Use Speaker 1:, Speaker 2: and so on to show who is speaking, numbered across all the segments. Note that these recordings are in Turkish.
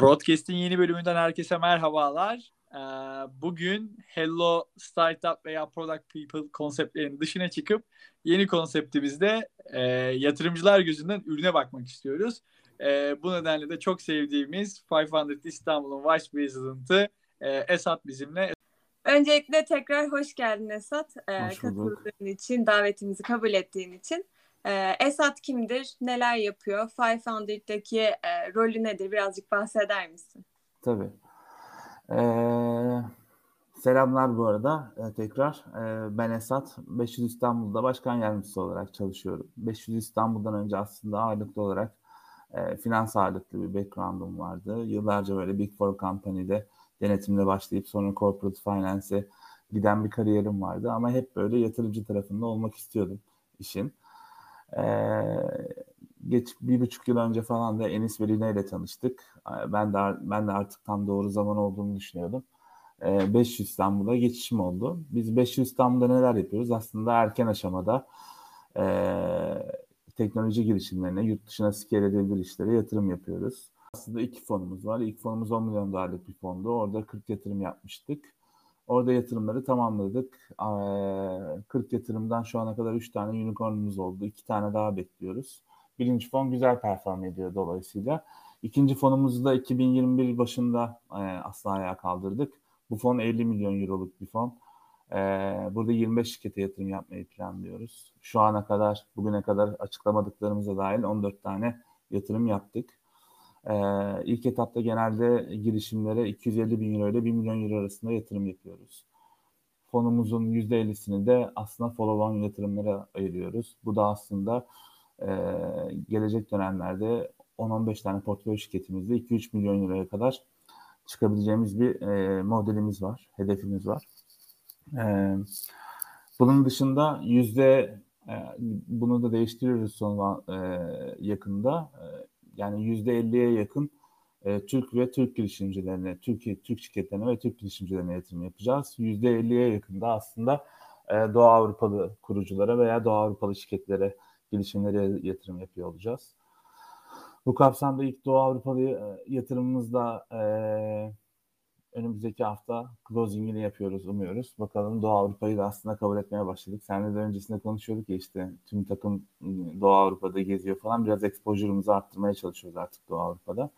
Speaker 1: Broadcast'in yeni bölümünden herkese merhabalar. Ee, bugün Hello Startup veya Product People konseptlerinin dışına çıkıp yeni konseptimizde e, yatırımcılar gözünden ürüne bakmak istiyoruz. E, bu nedenle de çok sevdiğimiz 500 İstanbul'un Vice President'ı e, Esat bizimle.
Speaker 2: Öncelikle tekrar hoş geldin Esat. Ee, katıldığın için, davetimizi kabul ettiğin için. Ee, Esat kimdir? Neler yapıyor? 500'daki e, rolü nedir? Birazcık bahseder misin?
Speaker 3: Tabii. Ee, selamlar bu arada ee, tekrar. Ee, ben Esat. 500 İstanbul'da başkan yardımcısı olarak çalışıyorum. 500 İstanbul'dan önce aslında ağırlıklı olarak e, finans ağırlıklı bir background'um vardı. Yıllarca böyle Big Four Company'de denetimle başlayıp sonra corporate finance'e giden bir kariyerim vardı. Ama hep böyle yatırımcı tarafında olmak istiyordum işin. Ee, geç bir buçuk yıl önce falan da Enis ve Lina ile tanıştık. Ee, ben de ben de artık tam doğru zaman olduğunu düşünüyordum. Ee, 500 İstanbul'a geçişim oldu. Biz 500 İstanbul'da neler yapıyoruz? Aslında erken aşamada e, teknoloji girişimlerine, yurt dışına scale edilebilir işlere yatırım yapıyoruz. Aslında iki fonumuz var. İlk fonumuz 10 milyon dolarlık bir fondu. Orada 40 yatırım yapmıştık. Orada yatırımları tamamladık. 40 yatırımdan şu ana kadar 3 tane unicornumuz oldu. 2 tane daha bekliyoruz. Birinci fon güzel perform ediyor dolayısıyla. İkinci fonumuzu da 2021 başında aslında ayağa kaldırdık. Bu fon 50 milyon euroluk bir fon. Burada 25 şirkete yatırım yapmayı planlıyoruz. Şu ana kadar, bugüne kadar açıklamadıklarımıza dahil 14 tane yatırım yaptık. Ee, ilk etapta genelde girişimlere 250 bin euro ile 1 milyon euro arasında yatırım yapıyoruz. Fonumuzun %50'sini de aslında follow-on yatırımlara ayırıyoruz. Bu da aslında e, gelecek dönemlerde 10-15 tane portföy şirketimizde 2-3 milyon euroya kadar çıkabileceğimiz bir e, modelimiz var, hedefimiz var. E, bunun dışında yüzde e, bunu da değiştiriyoruz son e, yakında. E, yani yüzde 50'ye yakın e, Türk ve Türk girişimcilerine, Türkiye Türk şirketlerine ve Türk girişimcilerine yatırım yapacağız. Yüzde 50'ye yakın da aslında e, Doğu Avrupalı kuruculara veya Doğu Avrupalı şirketlere, girişimlere yatırım yapıyor olacağız. Bu kapsamda ilk Doğu Avrupalı e, yatırımımızda e, önümüzdeki hafta closing'ini yapıyoruz, umuyoruz. Bakalım Doğu Avrupa'yı da aslında kabul etmeye başladık. Seninle de öncesinde konuşuyorduk ya işte tüm takım ıı, Doğu Avrupa'da geziyor falan. Biraz exposure'ımızı arttırmaya çalışıyoruz artık Doğu Avrupa'da.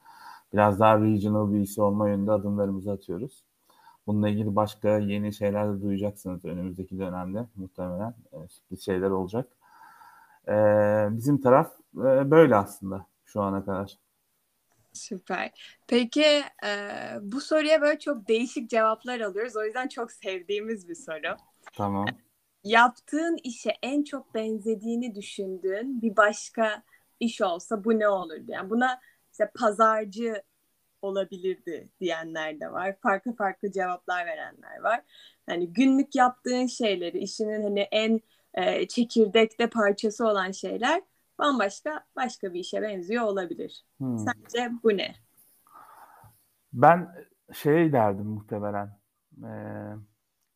Speaker 3: Biraz daha regional bir ise olma yönünde adımlarımızı atıyoruz. Bununla ilgili başka yeni şeyler de duyacaksınız önümüzdeki dönemde muhtemelen. E, sürpriz şeyler olacak. E, bizim taraf e, böyle aslında şu ana kadar.
Speaker 2: Süper. Peki e, bu soruya böyle çok değişik cevaplar alıyoruz. O yüzden çok sevdiğimiz bir soru.
Speaker 3: Tamam.
Speaker 2: Yaptığın işe en çok benzediğini düşündüğün bir başka iş olsa bu ne olurdu? Yani buna işte pazarcı olabilirdi diyenler de var. Farklı farklı cevaplar verenler var. Hani günlük yaptığın şeyleri, işinin hani en e, çekirdekte parçası olan şeyler bambaşka başka bir işe benziyor olabilir. Hmm. Sence bu ne?
Speaker 3: Ben şey derdim muhtemelen. E,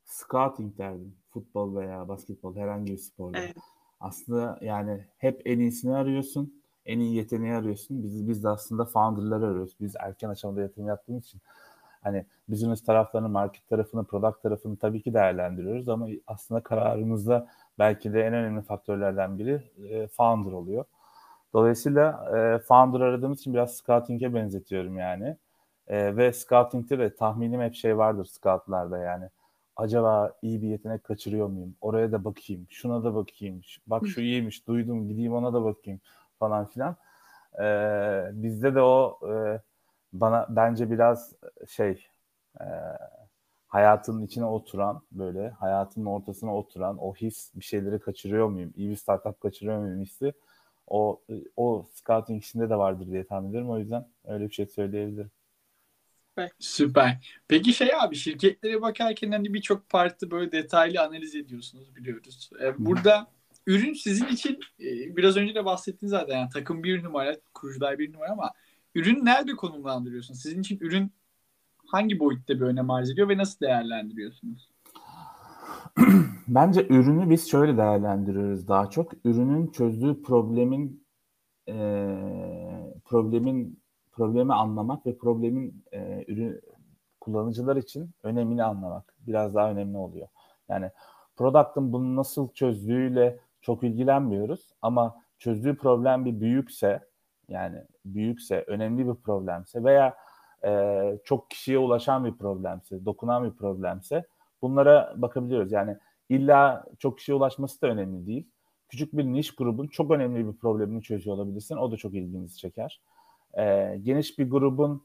Speaker 3: scouting derdim. Futbol veya basketbol herhangi bir sporda. Evet. Aslında yani hep en iyisini arıyorsun. En iyi yeteneği arıyorsun. Biz, biz de aslında founder'ları arıyoruz. Biz erken aşamada yatırım yaptığımız için hani business taraflarını, market tarafını, product tarafını tabii ki değerlendiriyoruz ama aslında kararımızda belki de en önemli faktörlerden biri e, founder oluyor. Dolayısıyla e, founder aradığımız için biraz scouting'e benzetiyorum yani. E, ve scouting'de de tahminim hep şey vardır scoutlarda yani. Acaba iyi bir yetenek kaçırıyor muyum? Oraya da bakayım, şuna da bakayım. Bak şu iyiymiş, duydum, gideyim ona da bakayım falan filan. E, bizde de o e, bana bence biraz şey e, hayatının içine oturan böyle hayatının ortasına oturan o his bir şeyleri kaçırıyor muyum? İyi bir startup kaçırıyor muyum hissi o o scouting işinde de vardır diye tahmin ediyorum. O yüzden öyle bir şey söyleyebilirim.
Speaker 1: Süper. Peki şey abi şirketlere bakarken hani birçok parti böyle detaylı analiz ediyorsunuz biliyoruz. Ee, burada ürün sizin için e, biraz önce de bahsettiniz zaten yani takım bir numara, kurucular bir numara ama ürün nerede konumlandırıyorsun? Sizin için ürün hangi boyutta bir önem arz ediyor ve nasıl değerlendiriyorsunuz?
Speaker 3: Bence ürünü biz şöyle değerlendiriyoruz daha çok. Ürünün çözdüğü problemin e, problemin problemi anlamak ve problemin e, ürün kullanıcılar için önemini anlamak biraz daha önemli oluyor. Yani product'ın bunu nasıl çözdüğüyle çok ilgilenmiyoruz ama çözdüğü problem bir büyükse yani büyükse, önemli bir problemse veya e, çok kişiye ulaşan bir problemse, dokunan bir problemse bunlara bakabiliyoruz. Yani illa çok kişiye ulaşması da önemli değil. Küçük bir niş grubun çok önemli bir problemini çözüyor olabilirsin. O da çok ilginizi çeker. E, geniş bir grubun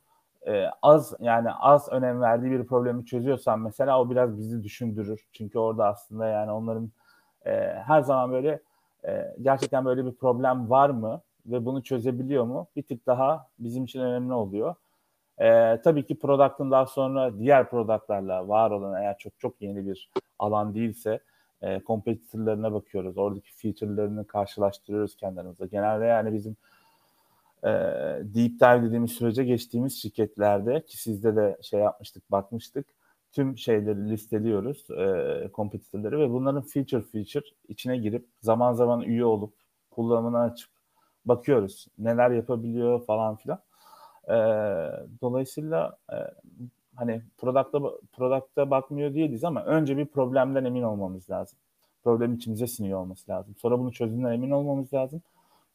Speaker 3: e, az yani az önem verdiği bir problemi çözüyorsan mesela o biraz bizi düşündürür. Çünkü orada aslında yani onların e, her zaman böyle e, gerçekten böyle bir problem var mı ve bunu çözebiliyor mu? Bir tık daha bizim için önemli oluyor. E, tabii ki product'ın daha sonra diğer product'larla var olan eğer çok çok yeni bir alan değilse e, competitor'larına bakıyoruz. Oradaki feature'larını karşılaştırıyoruz kendimizle. Genelde yani bizim e, deep dive dediğimiz sürece geçtiğimiz şirketlerde ki sizde de şey yapmıştık, bakmıştık. Tüm şeyleri listeliyoruz, e, competitor'ları ve bunların feature feature içine girip zaman zaman üye olup kullanımını açıp bakıyoruz. Neler yapabiliyor falan filan. E, dolayısıyla e, hani product'a product'a bakmıyor değiliz ama önce bir problemden emin olmamız lazım. Problem içimize siniyor olması lazım. Sonra bunu çözdüğünden emin olmamız lazım.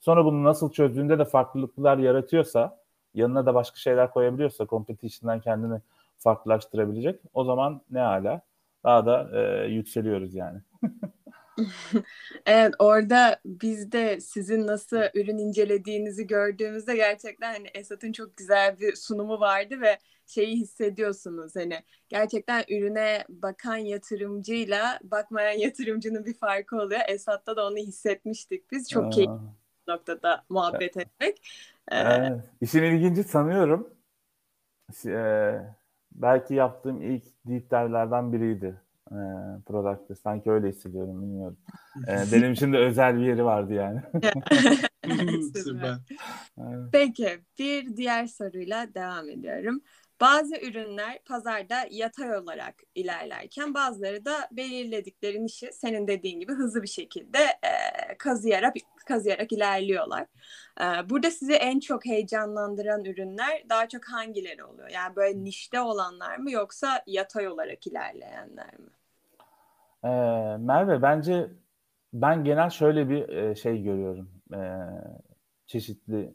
Speaker 3: Sonra bunu nasıl çözdüğünde de farklılıklar yaratıyorsa, yanına da başka şeyler koyabiliyorsa, competition'dan kendini farklılaştırabilecek. O zaman ne hala? Daha da e, yükseliyoruz yani.
Speaker 2: evet orada biz de sizin nasıl ürün incelediğinizi gördüğümüzde gerçekten hani Esat'ın çok güzel bir sunumu vardı ve şeyi hissediyorsunuz hani gerçekten ürüne bakan yatırımcıyla bakmayan yatırımcının bir farkı oluyor. Esat'ta da onu hissetmiştik biz. Çok keyifli noktada muhabbet etmek.
Speaker 3: Evet. İşin ilginci sanıyorum. Ee, belki yaptığım ilk deep dive'lerden biriydi e, product'ta. Sanki öyle hissediyorum bilmiyorum. E, benim için de özel bir yeri vardı yani.
Speaker 2: Süper. Peki bir diğer soruyla devam ediyorum. Bazı ürünler pazarda yatay olarak ilerlerken bazıları da belirledikleri nişi senin dediğin gibi hızlı bir şekilde e, kazıyarak kazıyarak ilerliyorlar. E, burada sizi en çok heyecanlandıran ürünler daha çok hangileri oluyor? Yani böyle nişte olanlar mı yoksa yatay olarak ilerleyenler mi?
Speaker 3: E, Merve bence ben genel şöyle bir e, şey görüyorum e, çeşitli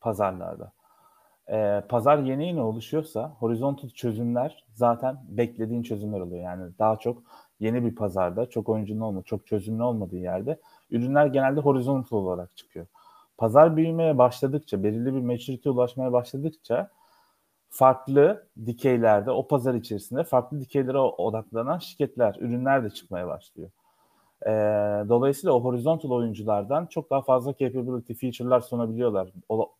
Speaker 3: pazarlarda e, pazar yeni yeni oluşuyorsa horizontal çözümler zaten beklediğin çözümler oluyor. Yani daha çok yeni bir pazarda çok oyuncunun olmadığı, çok çözümlü olmadığı yerde ürünler genelde horizontal olarak çıkıyor. Pazar büyümeye başladıkça, belirli bir maturity ulaşmaya başladıkça farklı dikeylerde, o pazar içerisinde farklı dikeylere odaklanan şirketler, ürünler de çıkmaya başlıyor. E, dolayısıyla o horizontal oyunculardan çok daha fazla capability feature'lar sunabiliyorlar. O,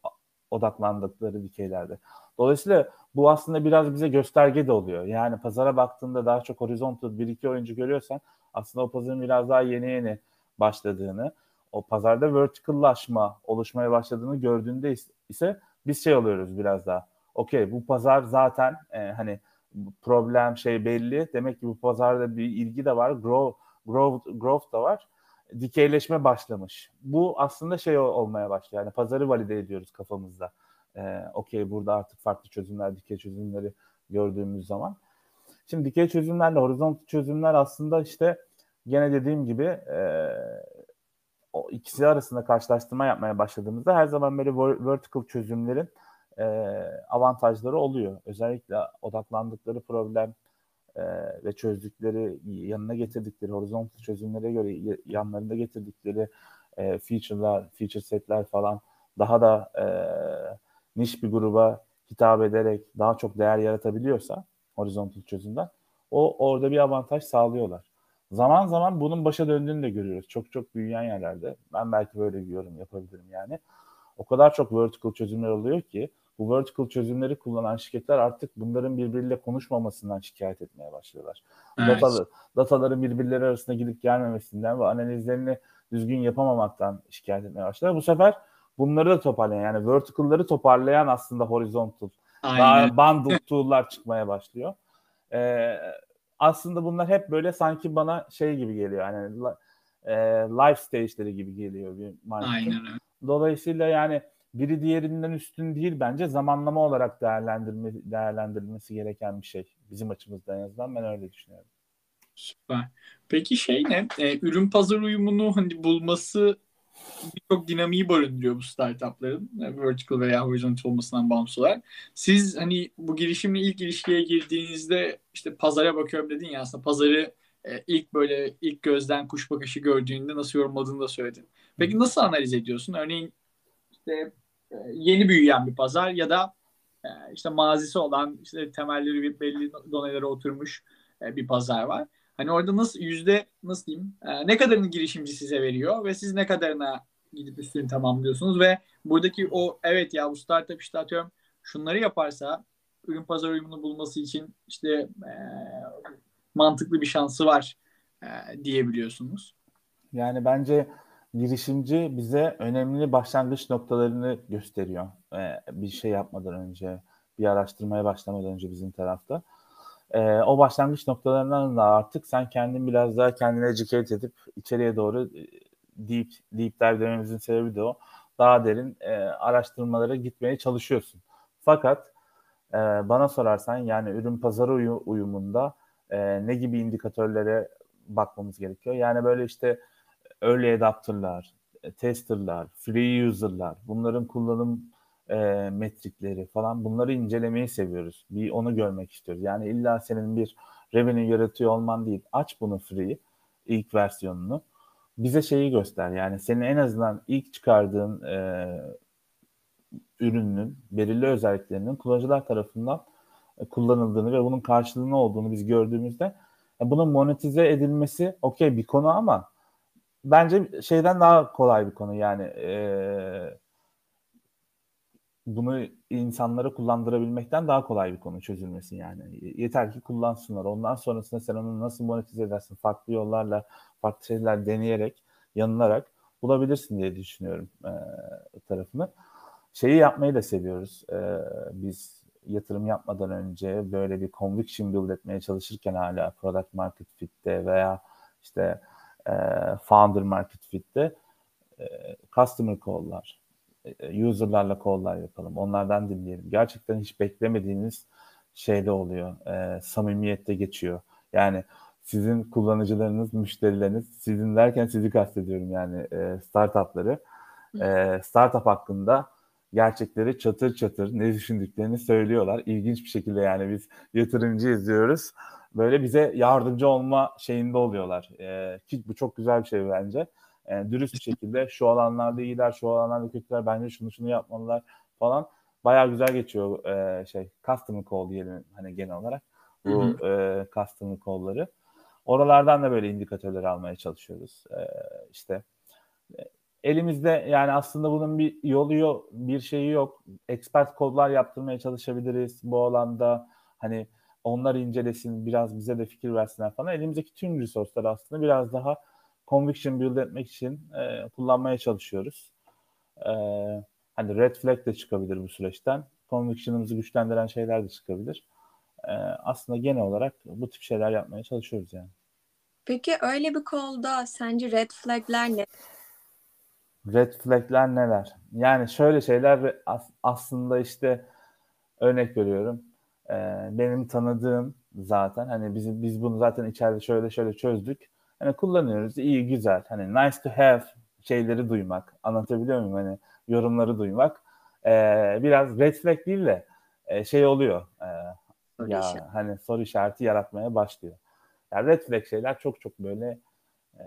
Speaker 3: odaklandıkları dikeylerde. Dolayısıyla bu aslında biraz bize gösterge de oluyor. Yani pazara baktığında daha çok horizontal bir iki oyuncu görüyorsan aslında o pazarın biraz daha yeni yeni başladığını, o pazarda verticallaşma oluşmaya başladığını gördüğünde ise biz şey oluyoruz biraz daha. Okey bu pazar zaten e, hani problem şey belli. Demek ki bu pazarda bir ilgi de var. Grow, growth, growth da var dikeyleşme başlamış. Bu aslında şey olmaya başlıyor. Yani pazarı valide ediyoruz kafamızda. Ee, Okey burada artık farklı çözümler, dikey çözümleri gördüğümüz zaman. Şimdi dikey çözümlerle horizontal çözümler aslında işte gene dediğim gibi e, o ikisi arasında karşılaştırma yapmaya başladığımızda her zaman böyle vertical çözümlerin e, avantajları oluyor. Özellikle odaklandıkları problem e, ve çözdükleri, yanına getirdikleri horizontal çözümlere göre yanlarında getirdikleri e, feature'lar, feature setler falan daha da e, niş bir gruba hitap ederek daha çok değer yaratabiliyorsa horizontal çözümden o orada bir avantaj sağlıyorlar. Zaman zaman bunun başa döndüğünü de görüyoruz. Çok çok büyüyen yerlerde. Ben belki böyle bir yorum yapabilirim yani. O kadar çok vertical çözümler oluyor ki bu vertical çözümleri kullanan şirketler artık bunların birbiriyle konuşmamasından şikayet etmeye başlıyorlar. Evet. Data, dataların birbirleri arasında gidip gelmemesinden ve analizlerini düzgün yapamamaktan şikayet etmeye başlıyorlar. Bu sefer bunları da toparlayan yani vertical'ları toparlayan aslında horizontal Aynen. daha bundle tool'lar çıkmaya başlıyor. Ee, aslında bunlar hep böyle sanki bana şey gibi geliyor yani e, life stage'leri gibi geliyor bir marketing. Aynen. Dolayısıyla yani biri diğerinden üstün değil bence zamanlama olarak değerlendirme, değerlendirilmesi gereken bir şey. Bizim açımızdan en azından ben öyle düşünüyorum.
Speaker 1: Süper. Peki şey ne? E, ürün pazar uyumunu hani bulması birçok dinamiği barındırıyor bu startupların. E, vertical veya horizontal olmasından bağımsız olarak. Siz hani bu girişimle ilk ilişkiye girdiğinizde işte pazara bakıyorum dedin ya aslında pazarı e, ilk böyle ilk gözden kuş bakışı gördüğünde nasıl yorumladığını da söyledin. Peki nasıl analiz ediyorsun? Örneğin işte yeni büyüyen bir pazar ya da e, işte mazisi olan işte temelleri belli donelere oturmuş e, bir pazar var. Hani orada nasıl yüzde nasıl diyeyim e, ne kadarını girişimci size veriyor ve siz ne kadarına gidip üstünü tamamlıyorsunuz ve buradaki o evet ya bu startup işte atıyorum şunları yaparsa ürün pazar uyumunu bulması için işte e, mantıklı bir şansı var e, diyebiliyorsunuz.
Speaker 3: Yani bence girişimci bize önemli başlangıç noktalarını gösteriyor. E, bir şey yapmadan önce, bir araştırmaya başlamadan önce bizim tarafta e, o başlangıç noktalarından da artık sen kendin biraz daha kendine educate edip içeriye doğru e, deep, deep dive dememizin sebebi de o. Daha derin e, araştırmalara gitmeye çalışıyorsun. Fakat e, bana sorarsan yani ürün pazarı uyu, uyumunda e, ne gibi indikatörlere bakmamız gerekiyor? Yani böyle işte early adapter'lar, tester'lar, free user'lar bunların kullanım e, metrikleri falan bunları incelemeyi seviyoruz. Bir onu görmek istiyoruz. Yani illa senin bir revenue yaratıyor olman değil. Aç bunu free ilk versiyonunu. Bize şeyi göster. Yani senin en azından ilk çıkardığın e, ürünün belirli özelliklerinin kullanıcılar tarafından e, kullanıldığını ve bunun karşılığını olduğunu biz gördüğümüzde e, bunun monetize edilmesi okey bir konu ama bence şeyden daha kolay bir konu yani e, bunu insanlara kullandırabilmekten daha kolay bir konu çözülmesi yani. Yeter ki kullansınlar. Ondan sonrasında sen onu nasıl monetize edersin? Farklı yollarla, farklı şeyler deneyerek, yanılarak bulabilirsin diye düşünüyorum e, tarafını. Şeyi yapmayı da seviyoruz. E, biz yatırım yapmadan önce böyle bir conviction build etmeye çalışırken hala product market fit'te veya işte e, founder market fit'te e, customer call'lar, e, user'larla call'lar yapalım. Onlardan dinleyelim. Gerçekten hiç beklemediğiniz şeyde oluyor. E, samimiyette geçiyor. Yani sizin kullanıcılarınız, müşterileriniz, sizin derken sizi kastediyorum yani e, startupları. E, startup hakkında gerçekleri çatır çatır ne düşündüklerini söylüyorlar. İlginç bir şekilde yani biz yatırımcı izliyoruz. Böyle bize yardımcı olma şeyinde oluyorlar. E, ki bu çok güzel bir şey bence e, dürüst bir şekilde şu alanlarda iyiler, şu alanlarda kötüler, bence şunu şunu yapmalılar falan. Bayağı güzel geçiyor e, şey customer call diyelim hani genel olarak bu hı hı. E, customer call'ları. Oralardan da böyle indikatörler almaya çalışıyoruz. E, işte e, elimizde yani aslında bunun bir yolu yok, bir şeyi yok. Expert kodlar yaptırmaya çalışabiliriz bu alanda. Hani onlar incelesin, biraz bize de fikir versinler falan. Elimizdeki tüm resource'lar aslında biraz daha conviction build etmek için e, kullanmaya çalışıyoruz. E, hani red flag de çıkabilir bu süreçten. Conviction'ımızı güçlendiren şeyler de çıkabilir. E, aslında genel olarak bu tip şeyler yapmaya çalışıyoruz yani.
Speaker 2: Peki öyle bir kolda sence red flagler ne?
Speaker 3: Red flagler neler? Yani şöyle şeyler aslında işte örnek veriyorum. Ee, benim tanıdığım zaten hani biz biz bunu zaten içeride şöyle şöyle çözdük hani kullanıyoruz. iyi güzel. Hani nice to have şeyleri duymak. Anlatabiliyor muyum? Hani yorumları duymak. Ee, biraz red flag değil de e, şey oluyor. E, ya işareti. hani soru işareti yaratmaya başlıyor. Yani red flag şeyler çok çok böyle e,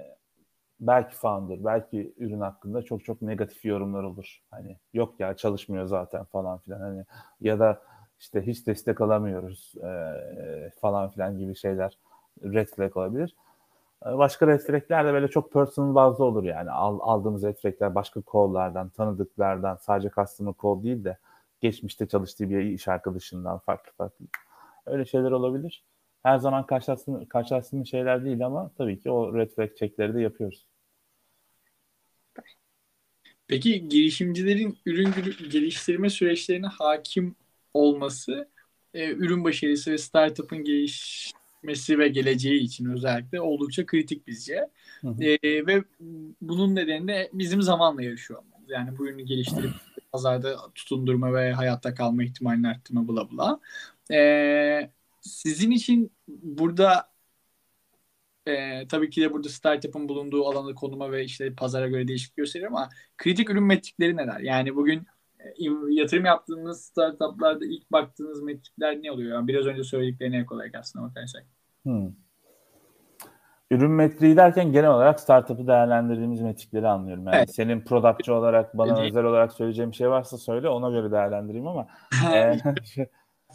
Speaker 3: belki founder, belki ürün hakkında çok çok negatif yorumlar olur. Hani yok ya çalışmıyor zaten falan filan hani ya da işte hiç destek alamıyoruz e, falan filan gibi şeyler red flag olabilir. Ee, başka retrekler de böyle çok personal bazlı olur yani. Al, aldığımız retrekler başka call'lardan, tanıdıklardan, sadece customer call değil de geçmişte çalıştığı bir iş arkadaşından farklı farklı. Öyle şeyler olabilir. Her zaman karşılaştığım, karşılaştığım şeyler değil ama tabii ki o red flag checkleri de yapıyoruz.
Speaker 1: Peki girişimcilerin ürün geliştirme süreçlerine hakim olması e, ürün başarısı ve startup'ın geliş etmesi ve geleceği için özellikle oldukça kritik bizce. Hı hı. E, ve bunun nedeni de bizim zamanla yarışıyor olmamız. Yani bu ürünü geliştirip pazarda tutundurma ve hayatta kalma ihtimalini arttırma bla bla. Ee, sizin için burada e, tabii ki de burada startup'ın bulunduğu alanı konuma ve işte pazara göre değişik gösteriyor ama kritik ürün metrikleri neler? Yani bugün e, yatırım yaptığınız startuplarda ilk baktığınız metrikler ne oluyor? Yani biraz önce söylediklerine ek olarak aslında bakarsak. Hmm.
Speaker 3: Ürün metriği derken genel olarak startup'ı değerlendirdiğimiz metrikleri anlıyorum. Yani evet. senin productçı olarak bana özel olarak söyleyeceğim şey varsa söyle ona göre değerlendireyim ama.
Speaker 1: e,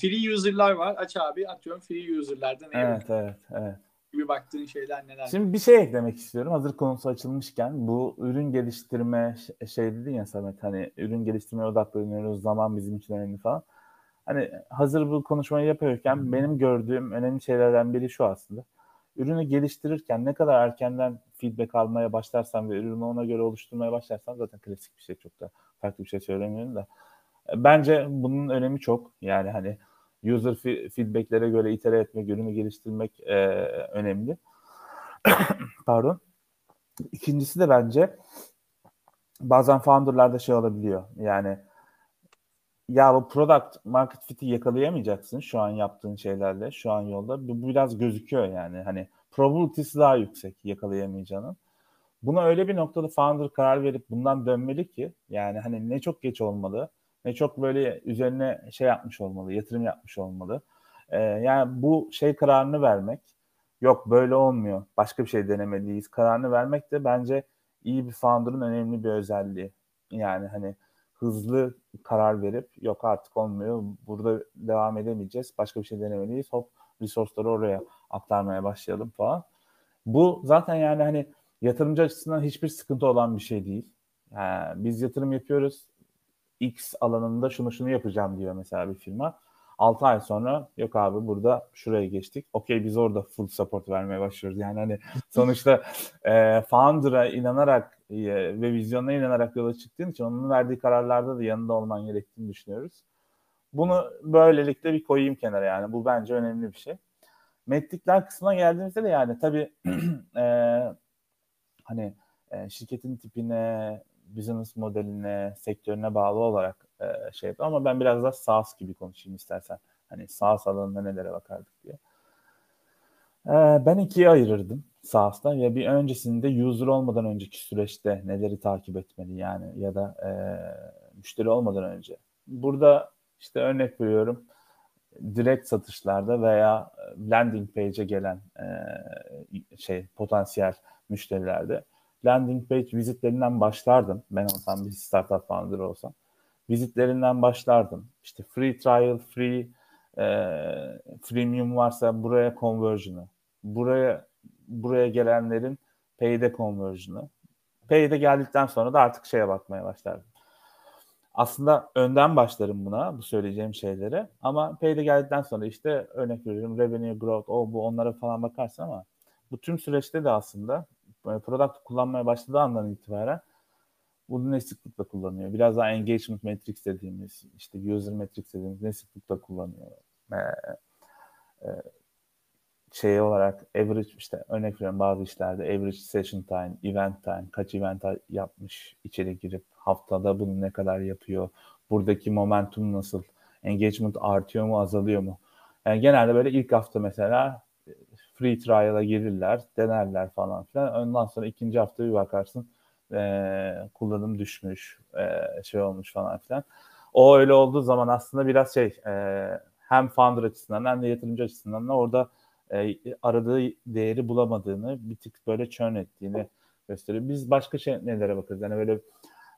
Speaker 1: free user'lar var. Aç abi atıyorum free user'larda
Speaker 3: ne Evet evet evet
Speaker 1: gibi baktığın şeyler neler?
Speaker 3: Şimdi bir şey eklemek istiyorum. Hazır konusu açılmışken bu ürün geliştirme şey dedin ya Samet hani ürün geliştirmeye odaklanıyoruz. Zaman bizim için önemli falan. Hani hazır bu konuşmayı yapıyorken hmm. benim gördüğüm önemli şeylerden biri şu aslında. Ürünü geliştirirken ne kadar erkenden feedback almaya başlarsan ve ürünü ona göre oluşturmaya başlarsan zaten klasik bir şey çok da farklı bir şey söylemiyorum da. Bence bunun önemi çok. Yani hani user feedbacklere göre itere etmek, ürünü geliştirmek e, önemli. Pardon. İkincisi de bence bazen founderlarda şey olabiliyor. Yani ya bu product market fit'i yakalayamayacaksın şu an yaptığın şeylerle, şu an yolda. Bu biraz gözüküyor yani. Hani probability'si daha yüksek yakalayamayacağının. Buna öyle bir noktada founder karar verip bundan dönmeli ki yani hani ne çok geç olmalı ne çok böyle üzerine şey yapmış olmalı, yatırım yapmış olmalı. Ee, yani bu şey kararını vermek, yok böyle olmuyor, başka bir şey denemeliyiz kararını vermek de bence iyi bir founder'ın önemli bir özelliği. Yani hani hızlı karar verip yok artık olmuyor, burada devam edemeyeceğiz, başka bir şey denemeliyiz, hop resource'ları oraya aktarmaya başlayalım falan. Bu zaten yani hani yatırımcı açısından hiçbir sıkıntı olan bir şey değil. Yani biz yatırım yapıyoruz, X alanında şunu şunu yapacağım diyor mesela bir firma. 6 ay sonra yok abi burada şuraya geçtik. Okey biz orada full support vermeye başlıyoruz. Yani hani sonuçta e, founder'a inanarak e, ve vizyonuna inanarak yola çıktığın için onun verdiği kararlarda da yanında olman gerektiğini düşünüyoruz. Bunu böylelikle bir koyayım kenara yani. Bu bence önemli bir şey. Metrikler kısmına geldiğimizde de yani tabii e, hani e, şirketin tipine, business modeline, sektörüne bağlı olarak e, şey yapıyor. Ama ben biraz da SaaS gibi konuşayım istersen. Hani SaaS alanında nelere bakardık diye. E, ben ikiye ayırırdım SaaS'ta. Ya bir öncesinde user olmadan önceki süreçte neleri takip etmeli yani ya da e, müşteri olmadan önce. Burada işte örnek veriyorum direkt satışlarda veya landing page'e gelen e, şey potansiyel müşterilerde landing page vizitlerinden başlardım. Ben olsam bir startup founder olsam. Vizitlerinden başlardım. İşte free trial, free e, freemium varsa buraya conversion'ı. Buraya buraya gelenlerin pay'de conversion'ı. Pay'de geldikten sonra da artık şeye bakmaya başlardım. Aslında önden başlarım buna, bu söyleyeceğim şeylere. Ama pay'de geldikten sonra işte örnek veriyorum revenue growth, o bu onlara falan bakarsın ama bu tüm süreçte de aslında product kullanmaya başladığı andan itibaren bunu ne sıklıkla kullanıyor? Biraz daha engagement metrics dediğimiz, işte user metrics dediğimiz ne sıklıkla kullanıyor? Ee, e, şey olarak average işte örnek veriyorum bazı işlerde average session time, event time, kaç event yapmış içeri girip haftada bunu ne kadar yapıyor? Buradaki momentum nasıl? Engagement artıyor mu, azalıyor mu? Yani genelde böyle ilk hafta mesela free trial'a girirler, denerler falan filan. Ondan sonra ikinci hafta bir bakarsın e, kullanım düşmüş, e, şey olmuş falan filan. O öyle olduğu zaman aslında biraz şey e, hem founder açısından hem de yatırımcı açısından da orada e, aradığı değeri bulamadığını bir tık böyle churn ettiğini gösteriyor. Biz başka şey nelere bakarız? Yani böyle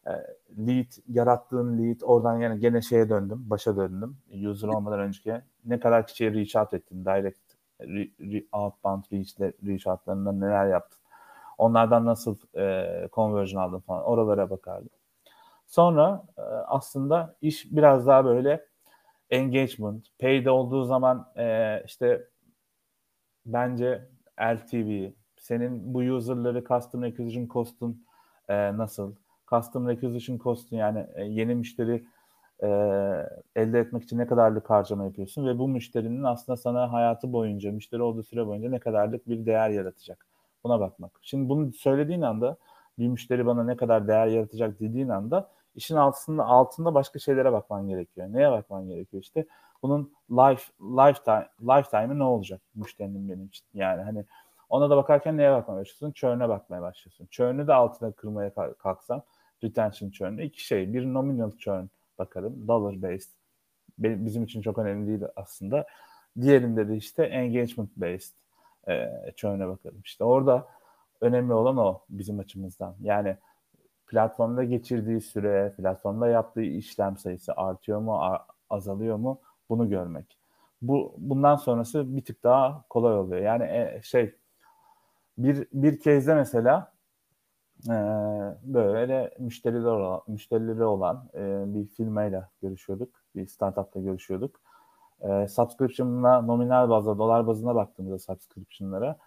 Speaker 3: e, lead, yarattığın lead oradan yani gene şeye döndüm, başa döndüm. User olmadan önceki ne kadar kişiye reach out ettin, direct outbound reach, reach outlarında neler yaptın? Onlardan nasıl e, conversion aldın falan oralara bakardım. Sonra e, aslında iş biraz daha böyle engagement, paid olduğu zaman e, işte bence LTV, senin bu user'ları Customer Acquisition Cost'un e, nasıl? Customer Acquisition Cost'un yani e, yeni müşteri e, elde etmek için ne kadarlık harcama yapıyorsun ve bu müşterinin aslında sana hayatı boyunca, müşteri olduğu süre boyunca ne kadarlık bir değer yaratacak. Buna bakmak. Şimdi bunu söylediğin anda bir müşteri bana ne kadar değer yaratacak dediğin anda işin altında altında başka şeylere bakman gerekiyor. Neye bakman gerekiyor işte? Bunun life lifetime lifetime'ı ne olacak müşterinin benim için? Yani hani ona da bakarken neye bakmaya başlıyorsun? Churn'e bakmaya başlıyorsun. Churn'ü de altına kırmaya kalksam retention churn'ü iki şey. Bir nominal churn bakarım. Dollar based. Bizim için çok önemli değil aslında. Diğerinde de işte engagement based e, churn'e bakarım. İşte orada önemli olan o bizim açımızdan. Yani platformda geçirdiği süre, platformda yaptığı işlem sayısı artıyor mu, azalıyor mu bunu görmek. Bu bundan sonrası bir tık daha kolay oluyor. Yani e, şey bir bir kezde mesela e, böyle müşteriler olan, müşterileri olan bir firmayla görüşüyorduk. Bir startupla görüşüyorduk. E, subscription'la nominal bazda, dolar bazına baktığımızda subscription'lara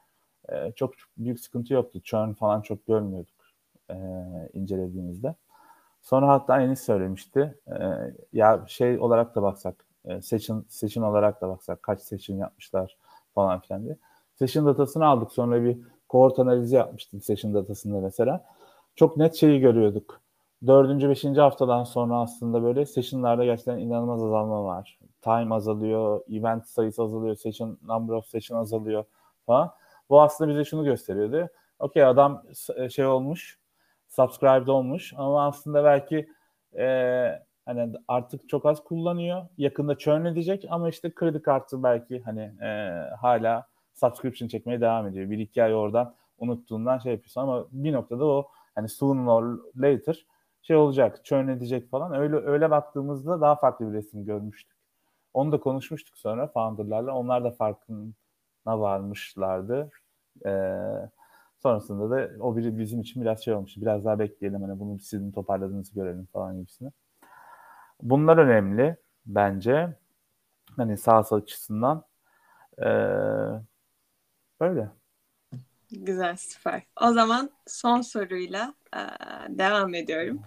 Speaker 3: e, çok büyük sıkıntı yoktu. Churn falan çok görmüyorduk e, incelediğimizde. Sonra hatta Enis söylemişti. E, ya şey olarak da baksak, e, seçin seçin olarak da baksak kaç seçim yapmışlar falan filan diye. Session datasını aldık. Sonra bir kohort analizi yapmıştık session datasında mesela. Çok net şeyi görüyorduk. Dördüncü, beşinci haftadan sonra aslında böyle session'larda gerçekten inanılmaz azalma var. Time azalıyor, event sayısı azalıyor, session, number of session azalıyor falan. Bu aslında bize şunu gösteriyordu. Okey adam şey olmuş, subscribed olmuş ama aslında belki e, hani artık çok az kullanıyor. Yakında churn edecek ama işte kredi kartı belki hani e, hala subscription çekmeye devam ediyor. Bir iki ay oradan unuttuğundan şey yapıyorsun ama bir noktada o hani soon or later şey olacak, churn edecek falan. Öyle öyle baktığımızda daha farklı bir resim görmüştük. Onu da konuşmuştuk sonra founderlarla. Onlar da farkına varmışlardı. Ee, sonrasında da o bir bizim için biraz şey olmuş. Biraz daha bekleyelim hani bunu sizin toparladığınızı görelim falan gibisine. Bunlar önemli bence. Hani sağ açısından. Ee, böyle.
Speaker 2: Güzel, süper. O zaman son soruyla e, devam ediyorum.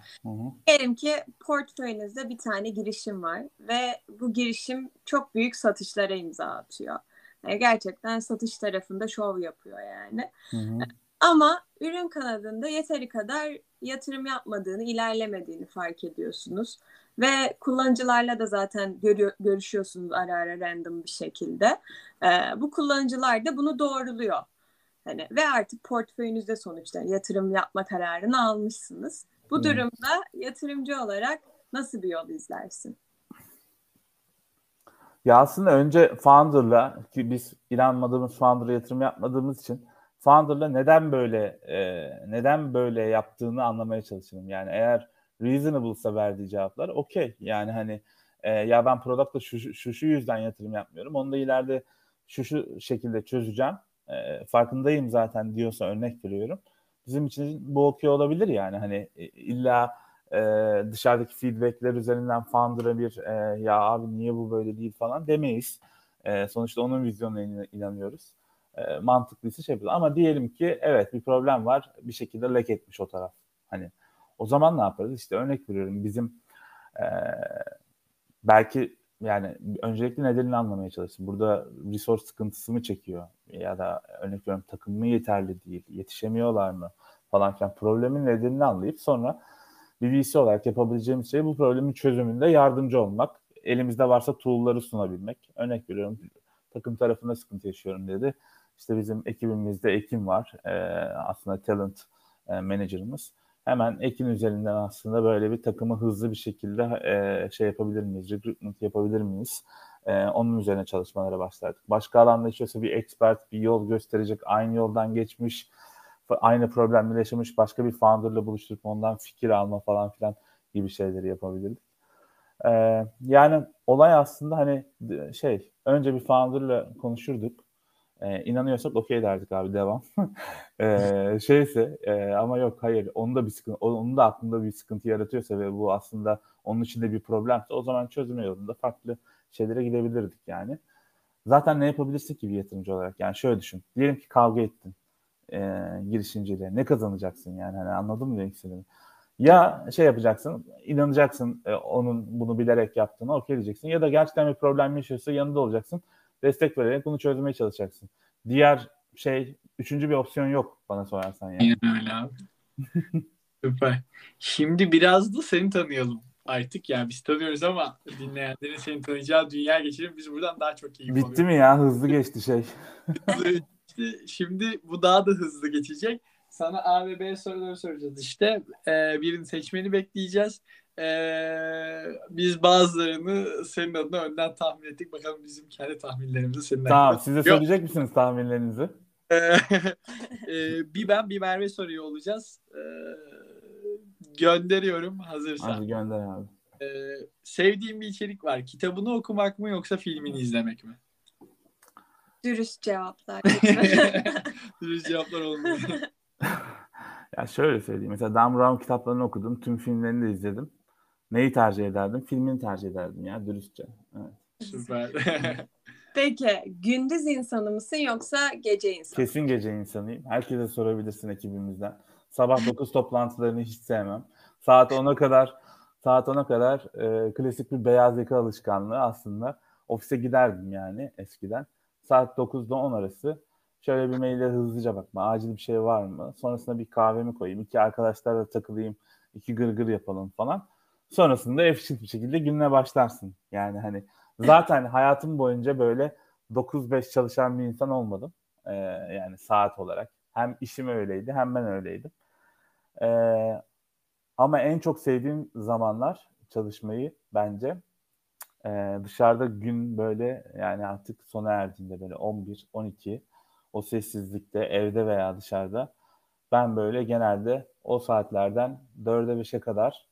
Speaker 2: Diyelim ki portföyünüzde bir tane girişim var ve bu girişim çok büyük satışlara imza atıyor. Yani gerçekten satış tarafında şov yapıyor yani. Hı hı. Ama ürün kanadında yeteri kadar yatırım yapmadığını, ilerlemediğini fark ediyorsunuz. Ve kullanıcılarla da zaten görüyor, görüşüyorsunuz ara ara random bir şekilde. Ee, bu kullanıcılar da bunu doğruluyor. Hani ve artık portföyünüzde sonuçta yatırım yapma kararını almışsınız. Bu hmm. durumda yatırımcı olarak nasıl bir yol izlersin?
Speaker 3: Ya aslında önce Founder'la ki biz inanmadığımız Founder'a yatırım yapmadığımız için Founder'la neden böyle e, neden böyle yaptığını anlamaya çalışırım. Yani eğer reasonable'sa verdiği cevaplar okey. Yani hani e, ya ben product'la şu, şu şu yüzden yatırım yapmıyorum. Onu da ileride şu şu şekilde çözeceğim. E, farkındayım zaten diyorsa örnek veriyorum. Bizim için bu okey olabilir yani hani e, illa e, dışarıdaki feedbackler üzerinden founder'a bir e, ya abi niye bu böyle değil falan demeyiz. E, sonuçta onun vizyonuna inanıyoruz. E, mantıklıysa şey yapıyoruz. Ama diyelim ki evet bir problem var. Bir şekilde lek etmiş o taraf. Hani o zaman ne yaparız? İşte örnek veriyorum bizim e, belki yani öncelikle nedenini anlamaya çalışsın. Burada resource sıkıntısı mı çekiyor? Ya da örnek veriyorum takım mı yeterli değil? Yetişemiyorlar mı? Falan filan. Problemin nedenini anlayıp sonra VC olarak yapabileceğimiz şey bu problemin çözümünde yardımcı olmak. Elimizde varsa tool'ları sunabilmek. Örnek veriyorum takım tarafında sıkıntı yaşıyorum dedi. İşte bizim ekibimizde Ekim var. Ee, aslında talent e, manager'ımız hemen Ekin üzerinden aslında böyle bir takımı hızlı bir şekilde e, şey yapabilir miyiz, recruitment yapabilir miyiz? E, onun üzerine çalışmalara başladık. Başka alanda işiyorsa bir expert bir yol gösterecek, aynı yoldan geçmiş, aynı problemleri yaşamış başka bir founder'la buluşturup ondan fikir alma falan filan gibi şeyleri yapabilirdik. Ee, yani olay aslında hani şey önce bir founder'la konuşurduk. E, inanıyorsak okey derdik abi devam. e, şeyse e, ama yok hayır onun da bir sıkıntı onun da aklında bir sıkıntı yaratıyorsa ve bu aslında onun içinde bir problemse o zaman çözme yolunda farklı şeylere gidebilirdik yani. Zaten ne yapabilirsin ki bir yatırımcı olarak? Yani şöyle düşün. Diyelim ki kavga ettin e, girişimciyle. Ne kazanacaksın yani? Hani anladın mı demek istediğimi? Ya şey yapacaksın, inanacaksın e, onun bunu bilerek yaptığını, okey diyeceksin. Ya da gerçekten bir problem yaşıyorsa yanında olacaksın destek vererek bunu çözmeye çalışacaksın. Diğer şey üçüncü bir opsiyon yok bana sorarsan yani.
Speaker 1: Aynen öyle abi. Süper. Şimdi biraz da seni tanıyalım artık. Yani biz tanıyoruz ama dinleyenlerin seni tanıyacağı dünya geçelim. Biz buradan daha çok keyif
Speaker 3: Bitti
Speaker 1: alıyoruz.
Speaker 3: mi ya? Hızlı geçti şey.
Speaker 1: İşte Şimdi bu daha da hızlı geçecek. Sana A ve B soruları soracağız işte. Ee, birini seçmeni bekleyeceğiz. Ee, biz bazılarını senin adına önden tahmin ettik. Bakalım bizim kendi tahminlerimizi senin
Speaker 3: Tamam.
Speaker 1: hakkında.
Speaker 3: Siz de söyleyecek misiniz tahminlerinizi?
Speaker 1: Ee, ee, bir ben bir Merve soruyor olacağız. Ee, gönderiyorum hazırsan.
Speaker 3: Hadi gönder abi.
Speaker 1: Ee, sevdiğim bir içerik var. Kitabını okumak mı yoksa filmini izlemek mi?
Speaker 2: Dürüst cevaplar.
Speaker 1: Dürüst cevaplar olmuyor.
Speaker 3: Ya şöyle söyleyeyim. Mesela Dan Brown kitaplarını okudum. Tüm filmlerini de izledim. Neyi tercih ederdim? Filmini tercih ederdim ya dürüstçe. Evet.
Speaker 1: Süper.
Speaker 2: Peki gündüz insanı mısın yoksa gece insanı?
Speaker 3: Kesin gece insanıyım. Herkese sorabilirsin ekibimizden. Sabah 9 toplantılarını hiç sevmem. Saat 10'a kadar saat 10'a kadar e, klasik bir beyaz yaka alışkanlığı aslında. Ofise giderdim yani eskiden. Saat 9'da 10 arası şöyle bir maile hızlıca bakma. Acil bir şey var mı? Sonrasında bir kahvemi koyayım. iki arkadaşlarla takılayım. iki gırgır yapalım falan. Sonrasında efficient bir şekilde gününe başlarsın. Yani hani zaten hayatım boyunca böyle 9-5 çalışan bir insan olmadım. Ee, yani saat olarak. Hem işim öyleydi hem ben öyleydim. Ee, ama en çok sevdiğim zamanlar çalışmayı bence e, dışarıda gün böyle yani artık sona erdiğinde böyle 11-12 o sessizlikte evde veya dışarıda ben böyle genelde o saatlerden 4'e 5'e kadar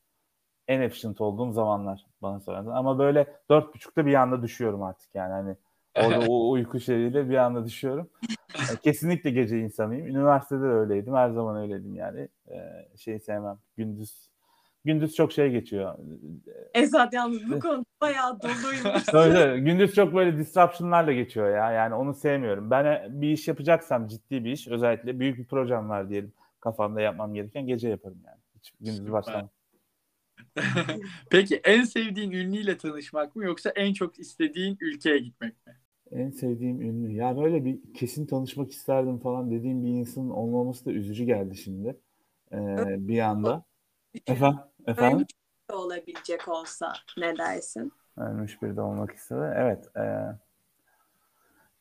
Speaker 3: en efficient olduğum zamanlar bana sorarsan. Ama böyle 4.30'da bir anda düşüyorum artık yani hani orada o uyku şeyiyle bir anda düşüyorum. E, Kesinlikle gece insanıyım. Üniversitede de öyleydim. Her zaman öyleydim yani. Ee, şeyi sevmem. Gündüz gündüz çok şey geçiyor.
Speaker 2: Esat yalnız bu konuda bayağı doluymuş.
Speaker 3: Öyle. Gündüz çok böyle disruption'larla geçiyor ya. Yani onu sevmiyorum. Ben e, bir iş yapacaksam ciddi bir iş özellikle büyük bir projem var diyelim kafamda yapmam gereken gece yaparım yani. Hiç gündüz başlamam.
Speaker 1: Peki en sevdiğin ünlüyle tanışmak mı yoksa en çok istediğin ülkeye gitmek mi?
Speaker 3: En sevdiğim ünlü. Ya böyle bir kesin tanışmak isterdim falan dediğim bir insanın olmaması da üzücü geldi şimdi. Ee, bir anda. Efendim? Efendim?
Speaker 2: Olabilecek olsa ne dersin?
Speaker 3: Ölmüş biri de olmak istedi. Evet. E,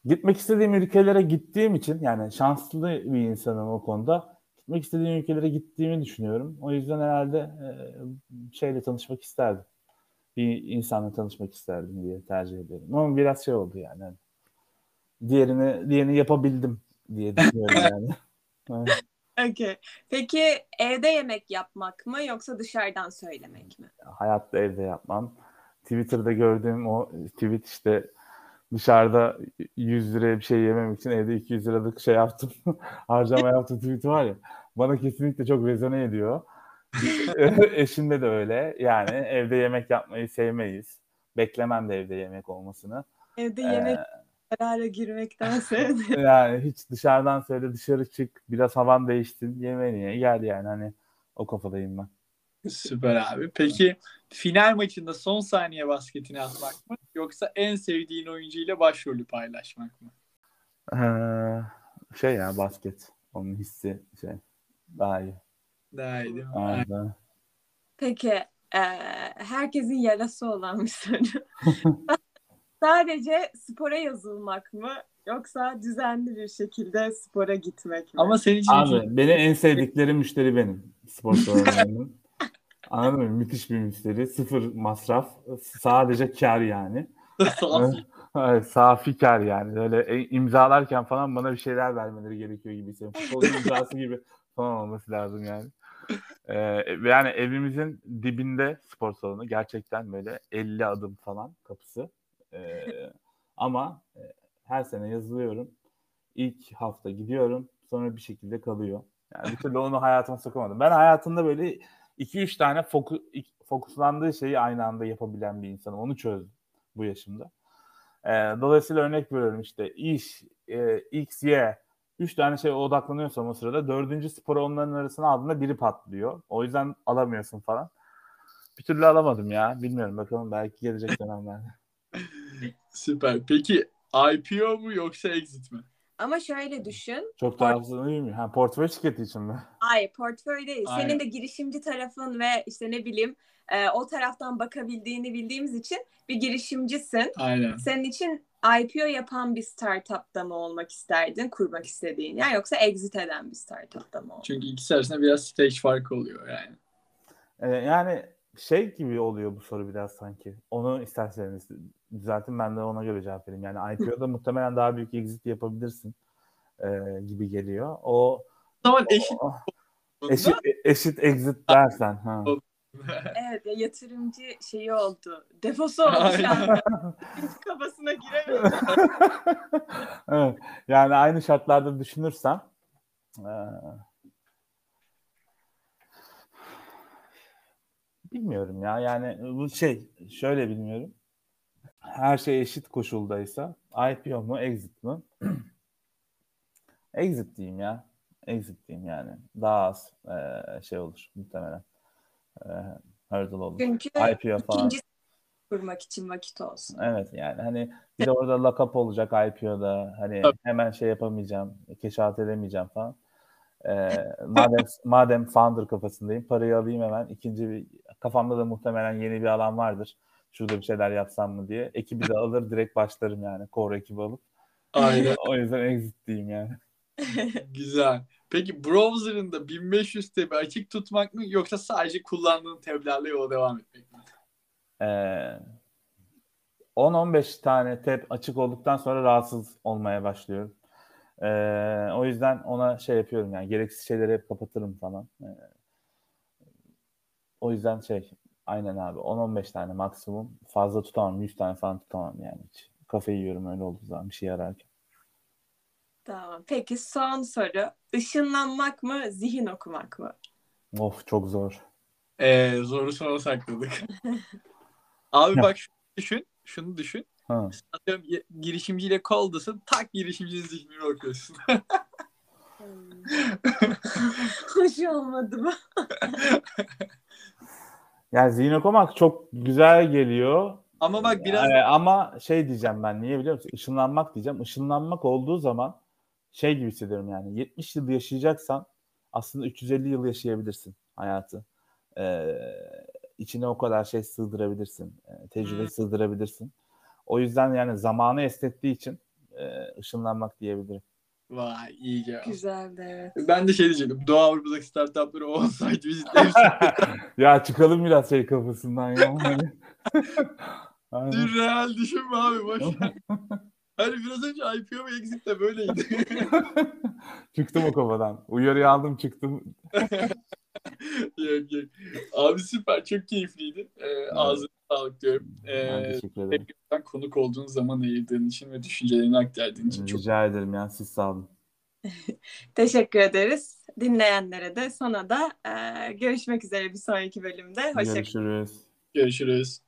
Speaker 3: gitmek istediğim ülkelere gittiğim için yani şanslı bir insanım o konuda. Gitmek istediğim ülkelere gittiğimi düşünüyorum. O yüzden herhalde e, şeyle tanışmak isterdim. Bir insanla tanışmak isterdim diye tercih ediyorum. Ama biraz şey oldu yani. Hani diğerini diğerini yapabildim diye düşünüyorum yani. Evet.
Speaker 2: Okay. Peki evde yemek yapmak mı yoksa dışarıdan söylemek mi?
Speaker 3: hayatta evde yapmam. Twitter'da gördüğüm o tweet işte dışarıda 100 liraya bir şey yememek için evde 200 liralık şey yaptım. Harcama yaptım tweet var ya. Bana kesinlikle çok rezone ediyor. Eşimde de öyle. Yani evde yemek yapmayı sevmeyiz. Beklemem de evde yemek olmasını.
Speaker 2: Evde yemek karara girmekten sevdim.
Speaker 3: Yani hiç dışarıdan söyle dışarı çık biraz havan değiştin yemeğini ye gel yani hani o kafadayım ben.
Speaker 1: Süper abi. Peki final maçında son saniye basketini atmak mı yoksa en sevdiğin oyuncuyla başrolü paylaşmak mı?
Speaker 3: Ee, şey ya basket. Onun hissi şey daha iyi.
Speaker 1: Daha iyi değil mi?
Speaker 3: Aynen.
Speaker 2: Peki e, herkesin yarası olan bir soru. Sadece spora yazılmak mı yoksa düzenli bir şekilde spora gitmek mi?
Speaker 1: Ama senin için
Speaker 3: Abi beni en sevdikleri müşteri benim. Spor salonlarının. Anladın mı? Müthiş bir müşteri. Sıfır masraf. Sadece kar yani.
Speaker 1: Safi.
Speaker 3: Evet, safi kar yani. Öyle e, imzalarken falan bana bir şeyler vermeleri gerekiyor gibi hissediyorum. Futbolcu imzası gibi falan olması lazım yani. Ee, yani evimizin dibinde spor salonu. Gerçekten böyle 50 adım falan kapısı. Ee, ama e, her sene yazılıyorum. İlk hafta gidiyorum. Sonra bir şekilde kalıyor. Yani bir türlü onu hayatıma sokamadım. Ben hayatımda böyle 2-3 tane fokus, fokuslandığı şeyi aynı anda yapabilen bir insanım. Onu çözdüm bu yaşımda. Ee, dolayısıyla örnek veriyorum işte iş, e, X, Y üç tane şeye odaklanıyorsam o sırada dördüncü sporu onların arasına aldığında biri patlıyor. O yüzden alamıyorsun falan. Bir türlü alamadım ya. Bilmiyorum bakalım belki gelecek dönemlerde.
Speaker 1: Süper. Peki IPO mu yoksa exit mi?
Speaker 2: Ama şöyle düşün.
Speaker 3: Çok hızlı değil mi? Ha, portföy şirketi için mi?
Speaker 2: Hayır portföy değil.
Speaker 1: Aynen.
Speaker 2: Senin de girişimci tarafın ve işte ne bileyim e, o taraftan bakabildiğini bildiğimiz için bir girişimcisin.
Speaker 1: Aynen.
Speaker 2: Senin için IPO yapan bir startupta mı olmak isterdin, kurmak istediğin yer yoksa exit eden bir startupta mı olmak?
Speaker 1: Çünkü ikisi arasında biraz stage farkı oluyor yani.
Speaker 3: Ee, yani şey gibi oluyor bu soru biraz sanki. Onu isterseniz düzeltin ben de ona göre cevap vereyim. Yani IPO'da muhtemelen daha büyük exit yapabilirsin e, gibi geliyor. O,
Speaker 1: zaman eşit
Speaker 3: o- eşit, eşit exit dersen. Ha.
Speaker 2: Evet ya yatırımcı şeyi oldu. Defosu oldu şu an. Hiç kafasına giremedi.
Speaker 3: evet. Yani aynı şartlarda düşünürsem e, bilmiyorum ya. Yani bu şey şöyle bilmiyorum. Her şey eşit koşuldaysa IPO mu exit mi? exit diyeyim ya. Exit diyeyim yani. Daha az e, şey olur muhtemelen. E, hurdle olur.
Speaker 2: Çünkü
Speaker 3: IPO falan.
Speaker 2: ikinci kurmak için vakit olsun.
Speaker 3: Evet yani hani bir de orada lock-up olacak IPO'da hani hemen şey yapamayacağım, keşat edemeyeceğim falan. Ee, madem madem founder kafasındayım parayı alayım hemen ikinci bir kafamda da muhtemelen yeni bir alan vardır. Şurada bir şeyler yapsam mı diye. Ekibi de alır direkt başlarım yani core ekibi alıp.
Speaker 1: Aynen.
Speaker 3: O yüzden exit diyeyim yani.
Speaker 1: Güzel. Peki browser'ın da 1500 TB açık tutmak mı yoksa sadece kullandığın tablerle yola devam etmek mi?
Speaker 3: Ee, 10-15 tab tab açık olduktan sonra rahatsız olmaya başlıyorum. Ee, o yüzden ona şey yapıyorum yani gereksiz şeyleri hep kapatırım falan. Ee, o yüzden şey aynen abi 10-15 tane maksimum fazla tutamam 100 tane falan tutamam yani hiç. Kafayı yiyorum öyle olduğu zaman bir şey ararken.
Speaker 2: Tamam. Peki son soru. Işınlanmak mı, zihin okumak mı?
Speaker 3: Of çok zor.
Speaker 1: Ee, zoru sona sakladık. Abi bak şunu düşün. Şunu düşün.
Speaker 3: Ha.
Speaker 1: Atıyorum girişimciyle koldasın. Tak girişimcinin zihnini okuyorsun.
Speaker 2: Hoş olmadı bu.
Speaker 3: Yani zihin okumak çok güzel geliyor.
Speaker 1: Ama bak biraz
Speaker 3: Ee, ama şey diyeceğim ben niye biliyor musun? Işınlanmak diyeceğim. Işınlanmak olduğu zaman şey gibi hissediyorum yani 70 yıl yaşayacaksan aslında 350 yıl yaşayabilirsin hayatı. Ee, içine o kadar şey sığdırabilirsin. e, tecrübe
Speaker 1: Hmm.
Speaker 3: sığdırabilirsin. O yüzden yani zamanı esnettiği için e, ışınlanmak diyebilirim.
Speaker 1: Vay iyi cevap.
Speaker 2: Güzeldi evet.
Speaker 1: Ben de şey diyecektim. Doğu Avrupa'daki startupları on-site vizitleri
Speaker 3: ya çıkalım biraz şey kafasından ya. Aynen.
Speaker 1: Sürreal düşünme abi boş. Hani biraz önce IPO ve exit de böyleydi.
Speaker 3: çıktım o kafadan. Uyarıyı aldım çıktım.
Speaker 1: yok yok. Abi süper çok keyifliydi. Ee, ağzına sağlık diyorum.
Speaker 3: Ben
Speaker 1: Ee,
Speaker 3: teşekkür
Speaker 1: konuk olduğun zaman ayırdığın için ve düşüncelerini aktardığın için çok
Speaker 3: Rica ederim ya siz sağ olun.
Speaker 2: Teşekkür ederiz. Dinleyenlere de sana da e, görüşmek üzere bir sonraki bölümde. Hoşçakalın.
Speaker 3: Görüşürüz.
Speaker 1: görüşürüz.